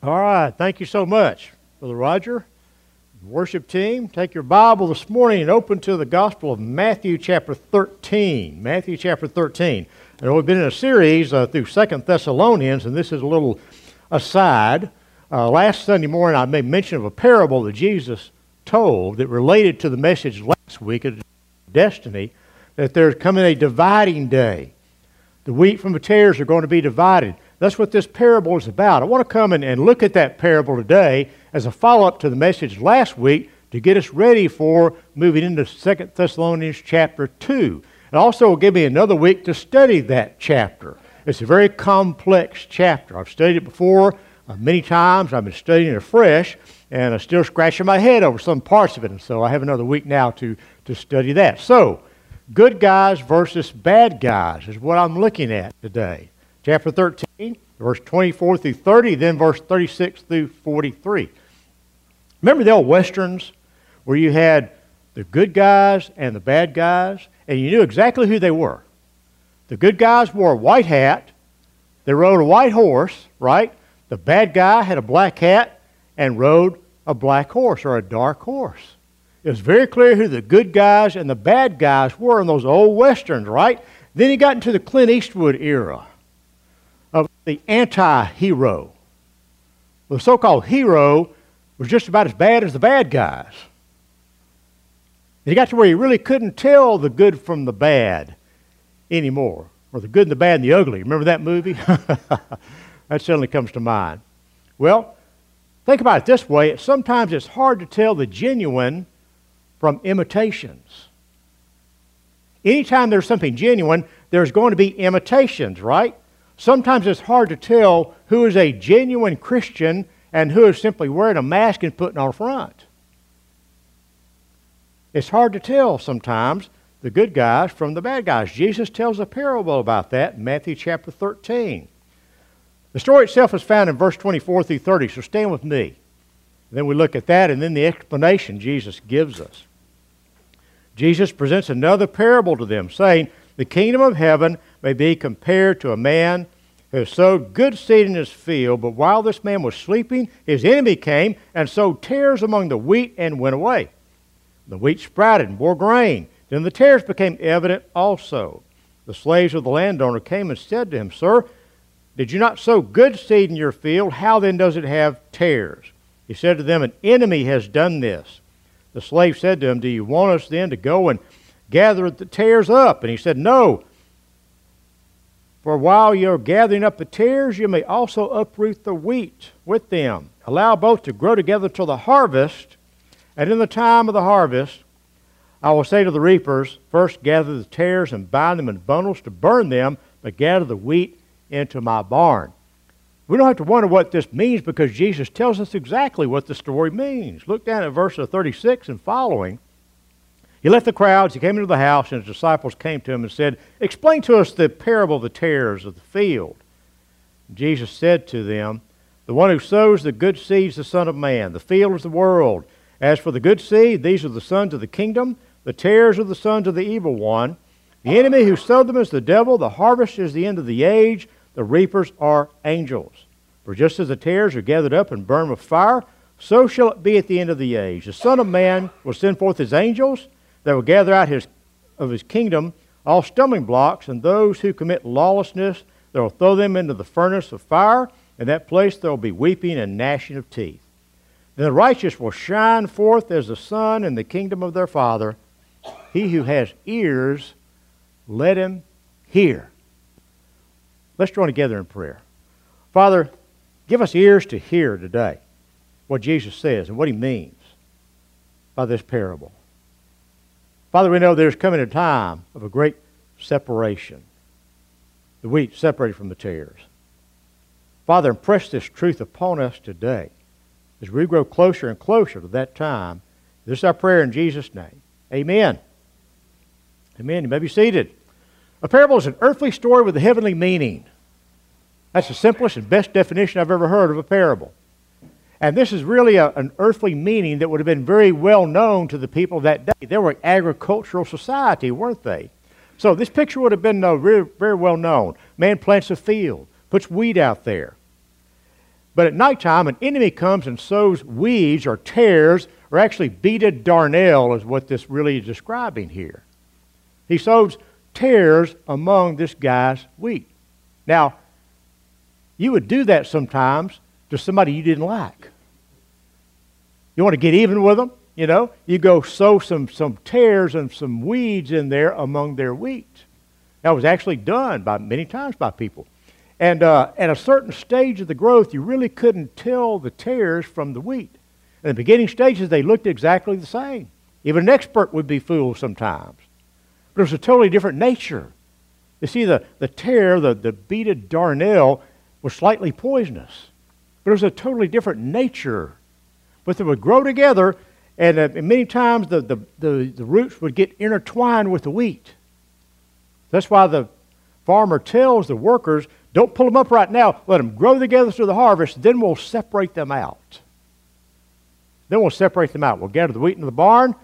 All right, thank you so much, Brother Roger. Worship team, take your Bible this morning and open to the Gospel of Matthew chapter 13. Matthew chapter 13. And we've been in a series uh, through Second Thessalonians, and this is a little aside. Uh, last Sunday morning, I made mention of a parable that Jesus told that related to the message last week of destiny, that there's coming a dividing day. The wheat from the tares are going to be divided. That's what this parable is about. I want to come and, and look at that parable today as a follow up to the message last week to get us ready for moving into 2 Thessalonians chapter 2. It also will give me another week to study that chapter. It's a very complex chapter. I've studied it before uh, many times. I've been studying it afresh, and I'm still scratching my head over some parts of it. And so I have another week now to, to study that. So, good guys versus bad guys is what I'm looking at today chapter 13, verse 24 through 30, then verse 36 through 43. Remember the old westerns where you had the good guys and the bad guys, and you knew exactly who they were. The good guys wore a white hat, they rode a white horse, right? The bad guy had a black hat and rode a black horse or a dark horse. It was very clear who the good guys and the bad guys were in those old westerns, right? Then you got into the Clint Eastwood era the anti hero. The so called hero was just about as bad as the bad guys. He got to where he really couldn't tell the good from the bad anymore, or the good and the bad and the ugly. Remember that movie? that suddenly comes to mind. Well, think about it this way sometimes it's hard to tell the genuine from imitations. Anytime there's something genuine, there's going to be imitations, right? Sometimes it's hard to tell who is a genuine Christian and who is simply wearing a mask and putting on a front. It's hard to tell sometimes the good guys from the bad guys. Jesus tells a parable about that in Matthew chapter 13. The story itself is found in verse 24 through 30, so stand with me. Then we look at that and then the explanation Jesus gives us. Jesus presents another parable to them, saying, The kingdom of heaven may be compared to a man who sowed good seed in his field, but while this man was sleeping, his enemy came and sowed tares among the wheat and went away. The wheat sprouted and bore grain. Then the tares became evident also. The slaves of the landowner came and said to him, Sir, did you not sow good seed in your field? How then does it have tares? He said to them, An enemy has done this. The slave said to him, Do you want us then to go and gather the tares up? And he said, No. For while you're gathering up the tares, you may also uproot the wheat with them. Allow both to grow together till the harvest. And in the time of the harvest, I will say to the reapers, First gather the tares and bind them in bundles to burn them, but gather the wheat into my barn. We don't have to wonder what this means because Jesus tells us exactly what the story means. Look down at verse 36 and following. He left the crowds, he came into the house, and his disciples came to him and said, Explain to us the parable of the tares of the field. Jesus said to them, The one who sows the good seed is the Son of Man. The field is the world. As for the good seed, these are the sons of the kingdom. The tares are the sons of the evil one. The enemy who sowed them is the devil. The harvest is the end of the age. The reapers are angels. For just as the tares are gathered up and burned with fire, so shall it be at the end of the age. The Son of Man will send forth his angels that will gather out his, of his kingdom all stumbling blocks, and those who commit lawlessness, they will throw them into the furnace of fire. In that place there will be weeping and gnashing of teeth. Then the righteous will shine forth as the sun in the kingdom of their Father. He who has ears, let him hear. Let's join together in prayer. Father, give us ears to hear today what Jesus says and what he means by this parable. Father, we know there's coming a time of a great separation. The wheat separated from the tares. Father, impress this truth upon us today as we grow closer and closer to that time. This is our prayer in Jesus' name. Amen. Amen. You may be seated. A parable is an earthly story with a heavenly meaning. That's the simplest and best definition I've ever heard of a parable. And this is really a, an earthly meaning that would have been very well known to the people of that day. They were agricultural society, weren't they? So this picture would have been uh, very, very well known. Man plants a field, puts wheat out there. But at nighttime, an enemy comes and sows weeds or tares, or actually bearded darnel is what this really is describing here. He sows tares among this guy's wheat. Now, you would do that sometimes to somebody you didn't like. You want to get even with them? You know, you go sow some, some tares and some weeds in there among their wheat. That was actually done by many times by people. And uh, at a certain stage of the growth, you really couldn't tell the tares from the wheat. In the beginning stages, they looked exactly the same. Even an expert would be fooled sometimes. But it was a totally different nature. You see, the, the tare, the, the bearded darnel, was slightly poisonous. It was a totally different nature. But they would grow together, and, uh, and many times the, the, the, the roots would get intertwined with the wheat. That's why the farmer tells the workers don't pull them up right now. Let them grow together through the harvest. Then we'll separate them out. Then we'll separate them out. We'll gather the wheat into the barn,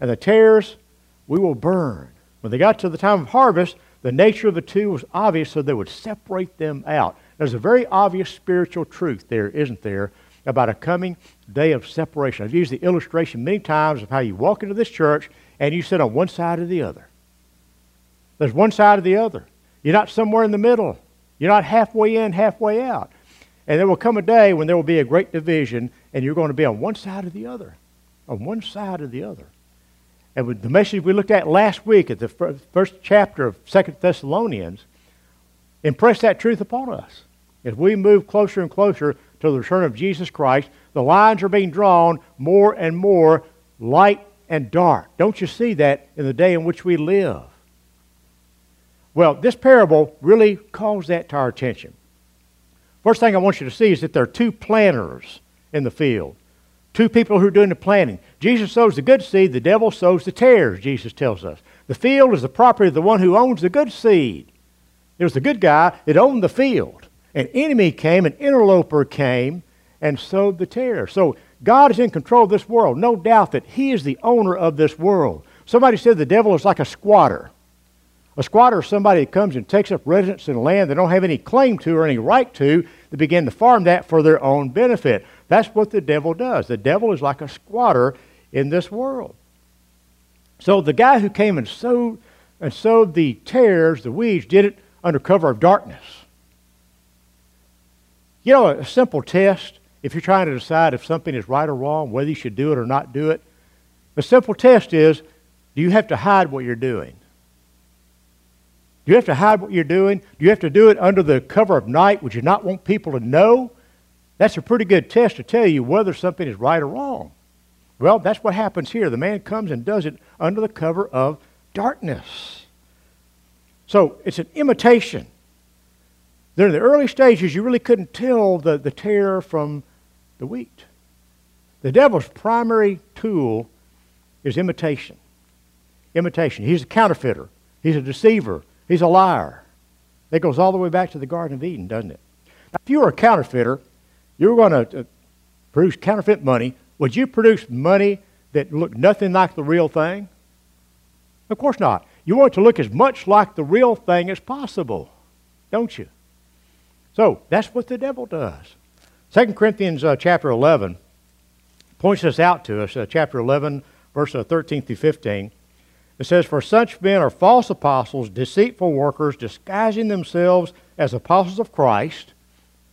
and the tares we will burn. When they got to the time of harvest, the nature of the two was obvious, so they would separate them out. There's a very obvious spiritual truth there, isn't there, about a coming day of separation. I've used the illustration many times of how you walk into this church and you sit on one side or the other. There's one side or the other. You're not somewhere in the middle. You're not halfway in, halfway out. And there will come a day when there will be a great division, and you're going to be on one side or the other. On one side or the other. And with the message we looked at last week at the first chapter of Second Thessalonians impressed that truth upon us. As we move closer and closer to the return of Jesus Christ, the lines are being drawn more and more light and dark. Don't you see that in the day in which we live? Well, this parable really calls that to our attention. First thing I want you to see is that there are two planters in the field. Two people who are doing the planting. Jesus sows the good seed, the devil sows the tares, Jesus tells us. The field is the property of the one who owns the good seed. It was the good guy that owned the field. An enemy came, an interloper came, and sowed the tares. So God is in control of this world. No doubt that He is the owner of this world. Somebody said the devil is like a squatter. A squatter is somebody that comes and takes up residence in land they don't have any claim to or any right to. They begin to farm that for their own benefit. That's what the devil does. The devil is like a squatter in this world. So the guy who came and sowed and sowed the tares, the weeds, did it under cover of darkness. You know, a simple test, if you're trying to decide if something is right or wrong, whether you should do it or not do it, the simple test is do you have to hide what you're doing? Do you have to hide what you're doing? Do you have to do it under the cover of night? Would you not want people to know? That's a pretty good test to tell you whether something is right or wrong. Well, that's what happens here. The man comes and does it under the cover of darkness. So it's an imitation. In the early stages, you really couldn't tell the, the tare from the wheat. The devil's primary tool is imitation. Imitation. He's a counterfeiter. He's a deceiver. He's a liar. That goes all the way back to the Garden of Eden, doesn't it? Now, if you were a counterfeiter, you were going to uh, produce counterfeit money. Would you produce money that looked nothing like the real thing? Of course not. You want it to look as much like the real thing as possible, don't you? So that's what the devil does. 2 Corinthians uh, chapter 11 points this out to us, uh, chapter 11, verse uh, 13 through 15. It says, For such men are false apostles, deceitful workers, disguising themselves as apostles of Christ.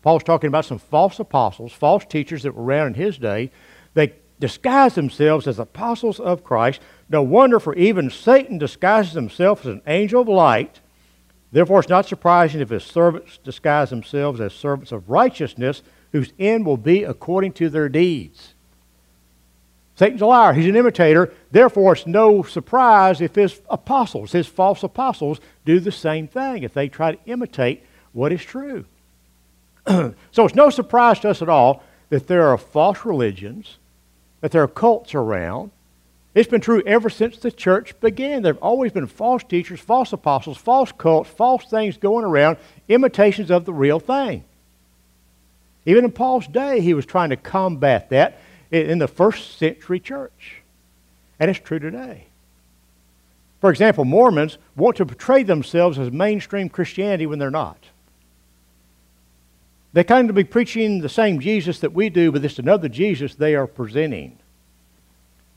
Paul's talking about some false apostles, false teachers that were around in his day. They disguise themselves as apostles of Christ. No wonder, for even Satan disguises himself as an angel of light. Therefore, it's not surprising if his servants disguise themselves as servants of righteousness, whose end will be according to their deeds. Satan's a liar. He's an imitator. Therefore, it's no surprise if his apostles, his false apostles, do the same thing, if they try to imitate what is true. so it's no surprise to us at all that there are false religions, that there are cults around. It's been true ever since the church began. There have always been false teachers, false apostles, false cults, false things going around, imitations of the real thing. Even in Paul's day, he was trying to combat that in the first century church. And it's true today. For example, Mormons want to portray themselves as mainstream Christianity when they're not. They claim to be preaching the same Jesus that we do, but it's another Jesus they are presenting.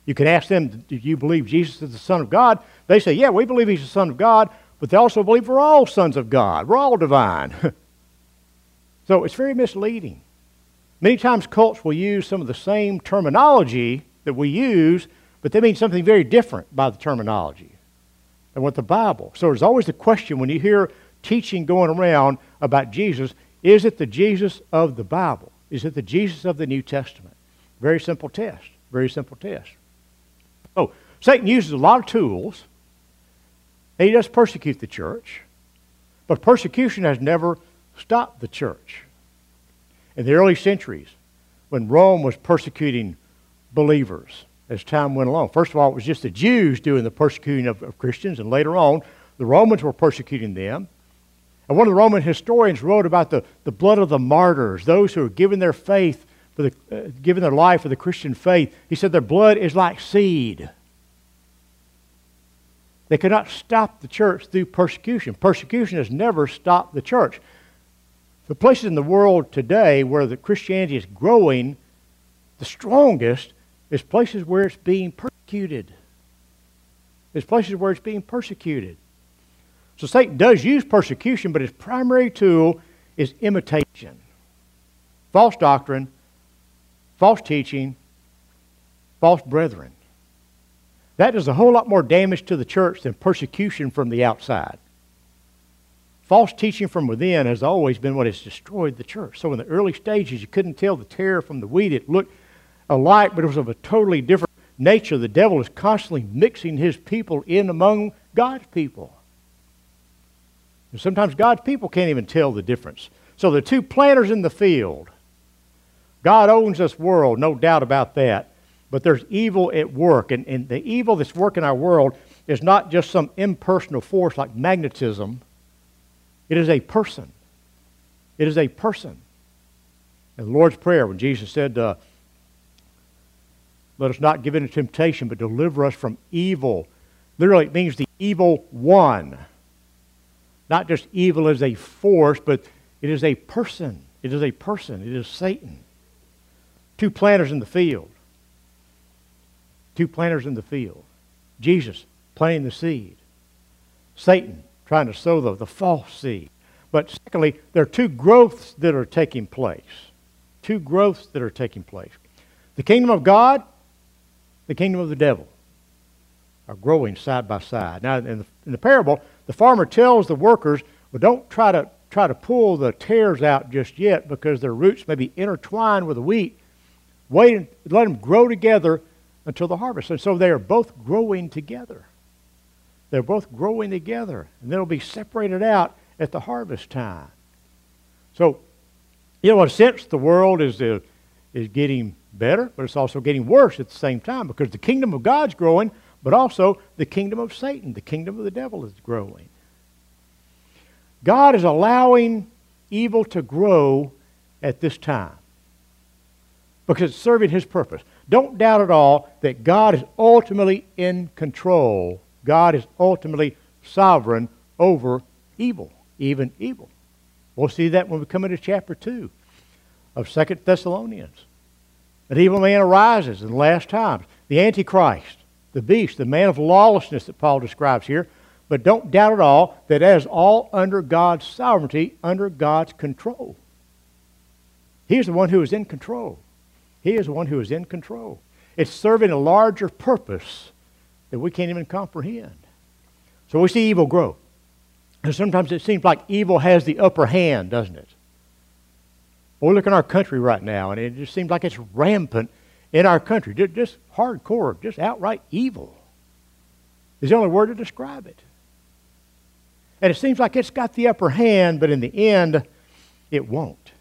You can ask them, Do you believe Jesus is the Son of God? They say, Yeah, we believe He's the Son of God, but they also believe we're all sons of God. We're all divine. so it's very misleading. Many times cults will use some of the same terminology that we use, but they mean something very different by the terminology than what the Bible. So there's always the question when you hear teaching going around about Jesus is it the Jesus of the Bible? Is it the Jesus of the New Testament? Very simple test. Very simple test. Oh, Satan uses a lot of tools. And he does persecute the church. But persecution has never stopped the church. In the early centuries, when Rome was persecuting believers as time went along, first of all, it was just the Jews doing the persecuting of, of Christians, and later on, the Romans were persecuting them. And one of the Roman historians wrote about the, the blood of the martyrs, those who are given their faith, for the, uh, giving their life for the Christian faith. He said their blood is like seed. They could not stop the church through persecution. Persecution has never stopped the church. The places in the world today where the Christianity is growing the strongest is places where it's being persecuted. It's places where it's being persecuted. So Satan does use persecution, but his primary tool is imitation. False doctrine, false teaching, false brethren. That does a whole lot more damage to the church than persecution from the outside. False teaching from within has always been what has destroyed the church. So in the early stages, you couldn't tell the tare from the wheat. It looked alike, but it was of a totally different nature. The devil is constantly mixing his people in among God's people. And sometimes God's people can't even tell the difference. So the two planters in the field. God owns this world, no doubt about that. But there's evil at work. And, and the evil that's working our world is not just some impersonal force like magnetism, it is a person. It is a person. In the Lord's Prayer, when Jesus said, uh, Let us not give in to temptation, but deliver us from evil, literally it means the evil one. Not just evil as a force, but it is a person. It is a person. It is Satan. Two planters in the field. Two planters in the field. Jesus planting the seed. Satan trying to sow the, the false seed. But secondly, there are two growths that are taking place. Two growths that are taking place. The kingdom of God, the kingdom of the devil are growing side by side. Now, in the, in the parable, the farmer tells the workers, well, don't try to, try to pull the tares out just yet because their roots may be intertwined with the wheat. Wait and let them grow together until the harvest. And so they are both growing together. They're both growing together, and they'll be separated out at the harvest time. So, you know, in a sense, the world is, uh, is getting better, but it's also getting worse at the same time because the kingdom of God's growing, but also the kingdom of Satan, the kingdom of the devil is growing. God is allowing evil to grow at this time because it's serving his purpose. Don't doubt at all that God is ultimately in control. God is ultimately sovereign over evil, even evil. We'll see that when we come into chapter 2 of Second Thessalonians. An evil man arises in the last times. The Antichrist the beast, the man of lawlessness that Paul describes here. But don't doubt at all that that is all under God's sovereignty, under God's control. He is the one who is in control. He is the one who is in control. It's serving a larger purpose that we can't even comprehend. So we see evil grow. And sometimes it seems like evil has the upper hand, doesn't it? Well, we look in our country right now, and it just seems like it's rampant in our country. Just hardcore, just outright evil is the only word to describe it. And it seems like it's got the upper hand, but in the end, it won't.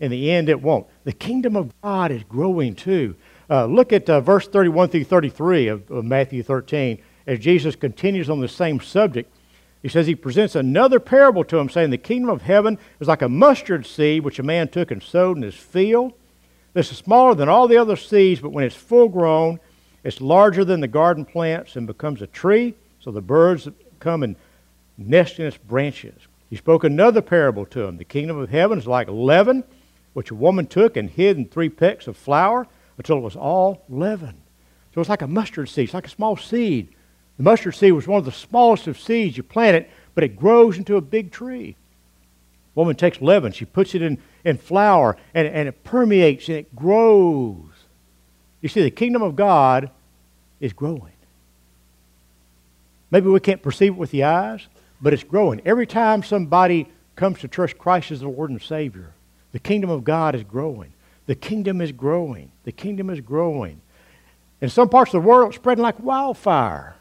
In the end, it won't. The kingdom of God is growing too. Uh, look at uh, verse 31 through 33 of, of Matthew 13 as Jesus continues on the same subject. He says he presents another parable to him, saying, The kingdom of heaven is like a mustard seed which a man took and sowed in his field. This is smaller than all the other seeds, but when it's full grown, it's larger than the garden plants and becomes a tree, so the birds come and nest in its branches. He spoke another parable to them. The kingdom of heaven is like leaven, which a woman took and hid in three pecks of flour until it was all leavened. So it's like a mustard seed. It's like a small seed. The mustard seed was one of the smallest of seeds you plant it, but it grows into a big tree. Woman takes leaven, she puts it in, in flour, and, and it permeates and it grows. You see, the kingdom of God is growing. Maybe we can't perceive it with the eyes, but it's growing. Every time somebody comes to trust Christ as the Lord and Savior, the kingdom of God is growing. The kingdom is growing. The kingdom is growing. In some parts of the world, it's spreading like wildfire.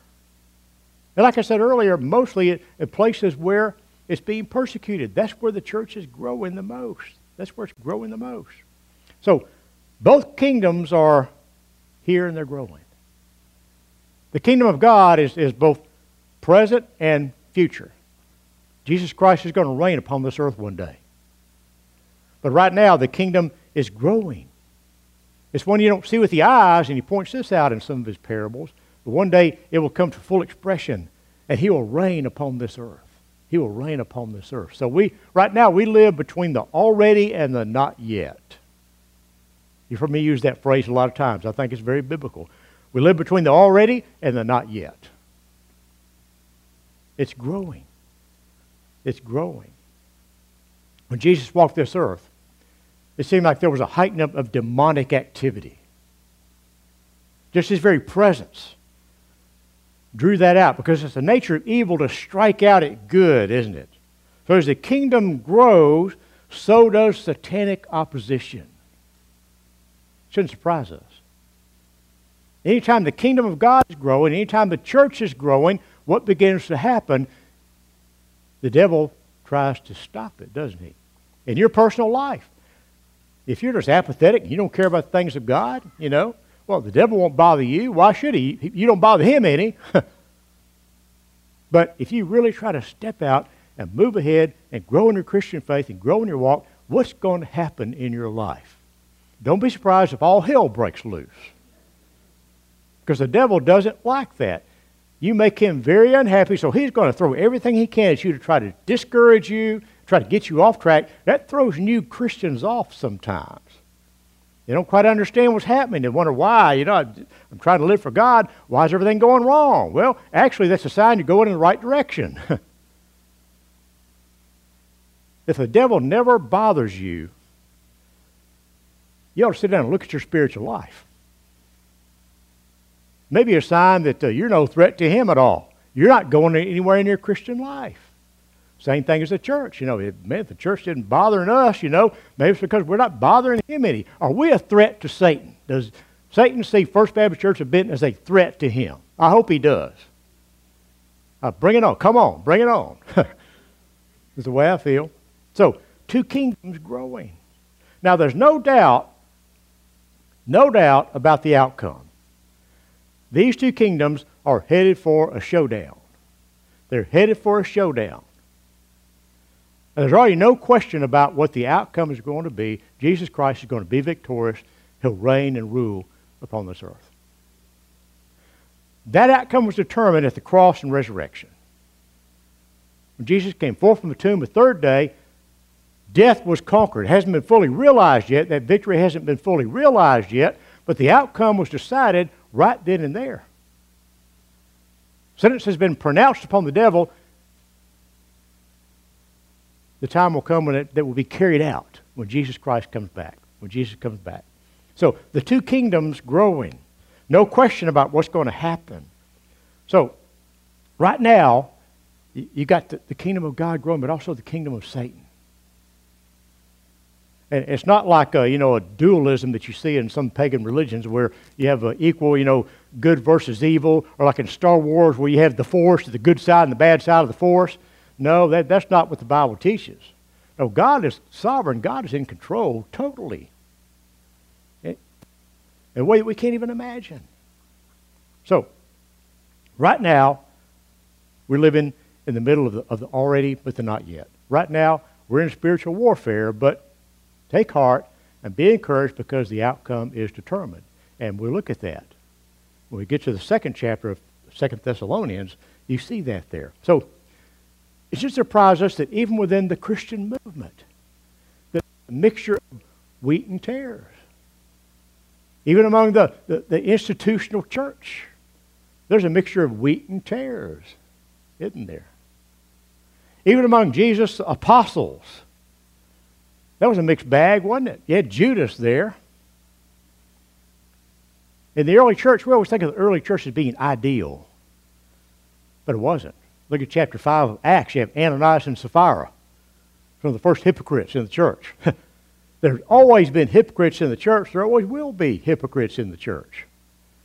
And like I said earlier, mostly in places where it's being persecuted. That's where the church is growing the most. That's where it's growing the most. So both kingdoms are here and they're growing. The kingdom of God is, is both present and future. Jesus Christ is going to reign upon this earth one day. But right now, the kingdom is growing. It's one you don't see with the eyes, and he points this out in some of his parables. But one day it will come to full expression, and he will reign upon this earth. He will reign upon this earth. So we, right now, we live between the already and the not yet. You've heard me use that phrase a lot of times. I think it's very biblical. We live between the already and the not yet. It's growing. It's growing. When Jesus walked this earth, it seemed like there was a heightening of, of demonic activity. Just his very presence drew that out because it's the nature of evil to strike out at good, isn't it? So as the kingdom grows, so does satanic opposition. Shouldn't surprise us. Anytime the kingdom of God is growing, anytime the church is growing, what begins to happen? The devil tries to stop it, doesn't he? In your personal life. If you're just apathetic, you don't care about the things of God, you know, well, the devil won't bother you. Why should he? You don't bother him any. but if you really try to step out and move ahead and grow in your Christian faith and grow in your walk, what's going to happen in your life? Don't be surprised if all hell breaks loose. Because the devil doesn't like that. You make him very unhappy, so he's going to throw everything he can at you to try to discourage you, try to get you off track. That throws new Christians off sometimes. They don't quite understand what's happening. They wonder why. You know, I'm trying to live for God. Why is everything going wrong? Well, actually, that's a sign you're going in the right direction. if the devil never bothers you, you ought to sit down and look at your spiritual life. Maybe a sign that uh, you're no threat to him at all. You're not going anywhere in your Christian life. Same thing as the church. You know, if, man, if the church isn't bothering us, you know, maybe it's because we're not bothering him any. Are we a threat to Satan? Does Satan see First Baptist Church of Benton as a threat to him? I hope he does. Uh, bring it on. Come on. Bring it on. is the way I feel. So, two kingdoms growing. Now, there's no doubt, no doubt about the outcome. These two kingdoms are headed for a showdown. They're headed for a showdown. There's already no question about what the outcome is going to be. Jesus Christ is going to be victorious. He'll reign and rule upon this earth. That outcome was determined at the cross and resurrection. When Jesus came forth from the tomb the third day, death was conquered. It hasn't been fully realized yet. That victory hasn't been fully realized yet, but the outcome was decided right then and there. Sentence has been pronounced upon the devil, the time will come when it that will be carried out when Jesus Christ comes back. When Jesus comes back. So the two kingdoms growing. No question about what's going to happen. So right now, you got the, the kingdom of God growing, but also the kingdom of Satan. And it's not like a, you know a dualism that you see in some pagan religions where you have a equal you know good versus evil, or like in Star Wars where you have the Force, the good side and the bad side of the Force. No, that, that's not what the Bible teaches. No, God is sovereign. God is in control totally. Eh, in a way that we can't even imagine. So, right now, we're living in the middle of the, of the already but the not yet. Right now, we're in spiritual warfare, but take heart and be encouraged because the outcome is determined. And we'll look at that. When we get to the second chapter of Second Thessalonians, you see that there. So, it should surprise us that even within the Christian movement, the mixture of wheat and tares. Even among the, the, the institutional church, there's a mixture of wheat and tares, isn't there? Even among Jesus' apostles, that was a mixed bag, wasn't it? You had Judas there. In the early church, we always think of the early church as being ideal, but it wasn't. Look at chapter 5 of Acts. You have Ananias and Sapphira, some of the first hypocrites in the church. There's always been hypocrites in the church. There always will be hypocrites in the church.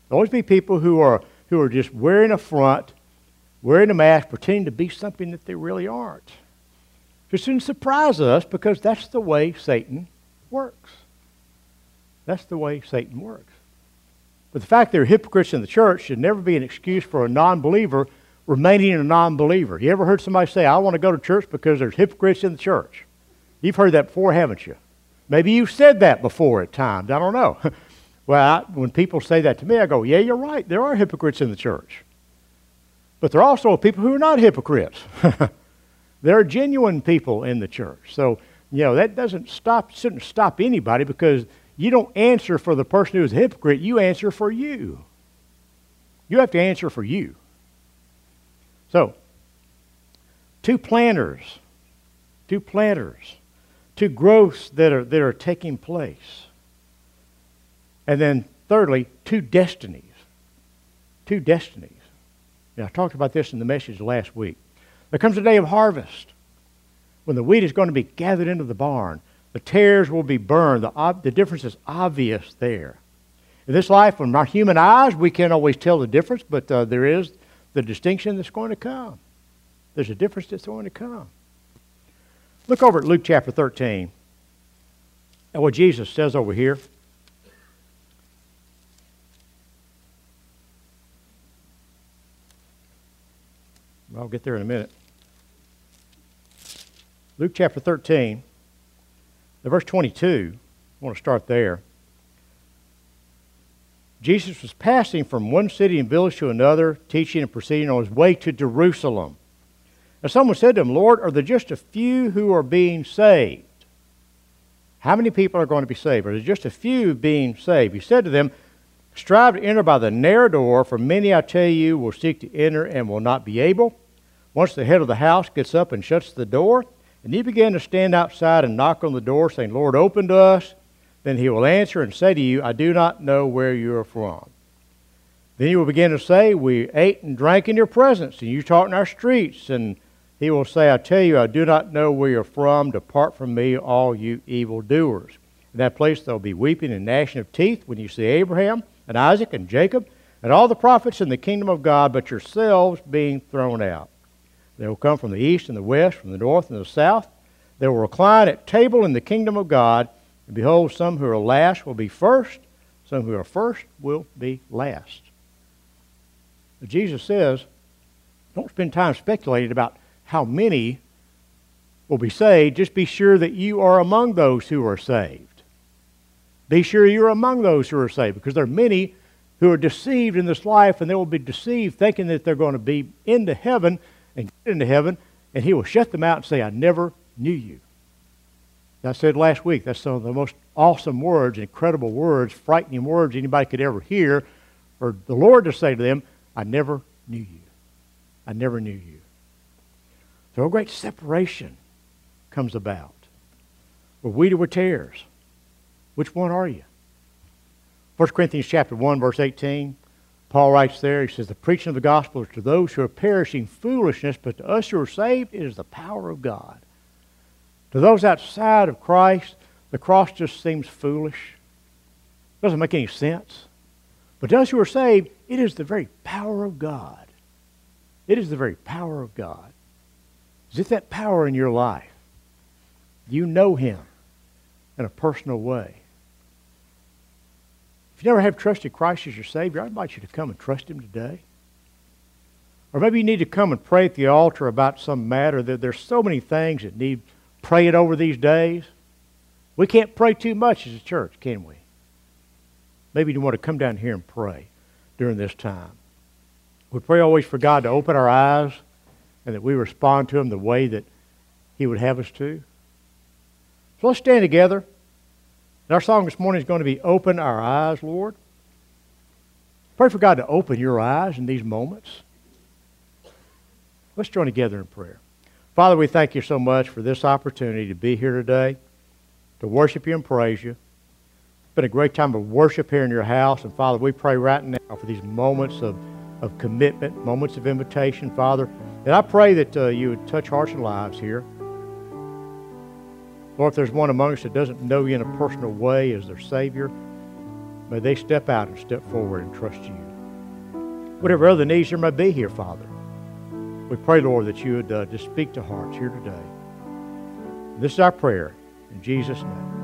There'll always be people who are, who are just wearing a front, wearing a mask, pretending to be something that they really aren't. It shouldn't surprise us because that's the way Satan works. That's the way Satan works. But the fact there are hypocrites in the church should never be an excuse for a non believer remaining a non believer. You ever heard somebody say, I want to go to church because there's hypocrites in the church? You've heard that before, haven't you? Maybe you've said that before at times. I don't know. well, I, when people say that to me, I go, Yeah, you're right. There are hypocrites in the church. But there are also people who are not hypocrites. there are genuine people in the church. So, you know, that doesn't stop, shouldn't stop anybody because you don't answer for the person who's a hypocrite, you answer for you. You have to answer for you. So, two planters, two planters, two growths that are, that are taking place. And then, thirdly, two destinies. Two destinies. Now, I talked about this in the message last week. There comes a day of harvest when the wheat is going to be gathered into the barn the tares will be burned. The, ob- the difference is obvious there. In this life, from our human eyes, we can't always tell the difference, but uh, there is the distinction that's going to come. There's a difference that's going to come. Look over at Luke chapter 13 and what Jesus says over here. I'll get there in a minute. Luke chapter 13. Now, verse 22, I want to start there. Jesus was passing from one city and village to another, teaching and proceeding on his way to Jerusalem. And someone said to him, Lord, are there just a few who are being saved? How many people are going to be saved? Are there just a few being saved? He said to them, Strive to enter by the narrow door, for many, I tell you, will seek to enter and will not be able. Once the head of the house gets up and shuts the door, and he began to stand outside and knock on the door, saying, Lord, open to us. Then he will answer and say to you, I do not know where you are from. Then you will begin to say, We ate and drank in your presence, and you taught in our streets. And he will say, I tell you, I do not know where you're from. Depart from me, all you evildoers. In that place there will be weeping and gnashing of teeth when you see Abraham and Isaac and Jacob and all the prophets in the kingdom of God, but yourselves being thrown out. They will come from the east and the west, from the north and the south. They will recline at table in the kingdom of God. And behold, some who are last will be first, some who are first will be last. But Jesus says, don't spend time speculating about how many will be saved. Just be sure that you are among those who are saved. Be sure you're among those who are saved because there are many who are deceived in this life and they will be deceived thinking that they're going to be into heaven and get into heaven, and he will shut them out and say, I never knew you. I said last week, that's some of the most awesome words, incredible words, frightening words anybody could ever hear, for the Lord to say to them, I never knew you. I never knew you. So a great separation comes about. We're wheat or tares. Which one are you? 1 Corinthians chapter 1, verse 18. Paul writes there, he says, The preaching of the gospel is to those who are perishing foolishness, but to us who are saved, it is the power of God. To those outside of Christ, the cross just seems foolish. It doesn't make any sense. But to us who are saved, it is the very power of God. It is the very power of God. Is it that power in your life? You know Him in a personal way. If you never have trusted Christ as your Savior, I invite you to come and trust Him today. Or maybe you need to come and pray at the altar about some matter. There's so many things that need praying over these days. We can't pray too much as a church, can we? Maybe you want to come down here and pray during this time. We pray always for God to open our eyes and that we respond to Him the way that He would have us to. So let's stand together. And our song this morning is going to be Open Our Eyes, Lord. Pray for God to open your eyes in these moments. Let's join together in prayer. Father, we thank you so much for this opportunity to be here today, to worship you and praise you. It's been a great time of worship here in your house. And Father, we pray right now for these moments of, of commitment, moments of invitation, Father. And I pray that uh, you would touch hearts and lives here. Lord, if there's one among us that doesn't know you in a personal way as their Savior, may they step out and step forward and trust you. Whatever other needs there may be here, Father, we pray, Lord, that you would uh, just speak to hearts here today. This is our prayer. In Jesus' name.